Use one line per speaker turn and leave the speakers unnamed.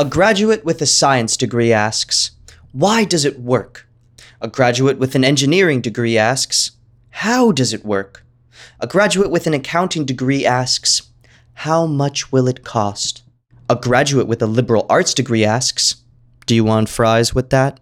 A graduate with a science degree asks, Why does it work? A graduate with an engineering degree asks, How does it work? A graduate with an accounting degree asks, How much will it cost? A graduate with a liberal arts degree asks, Do you want fries with that?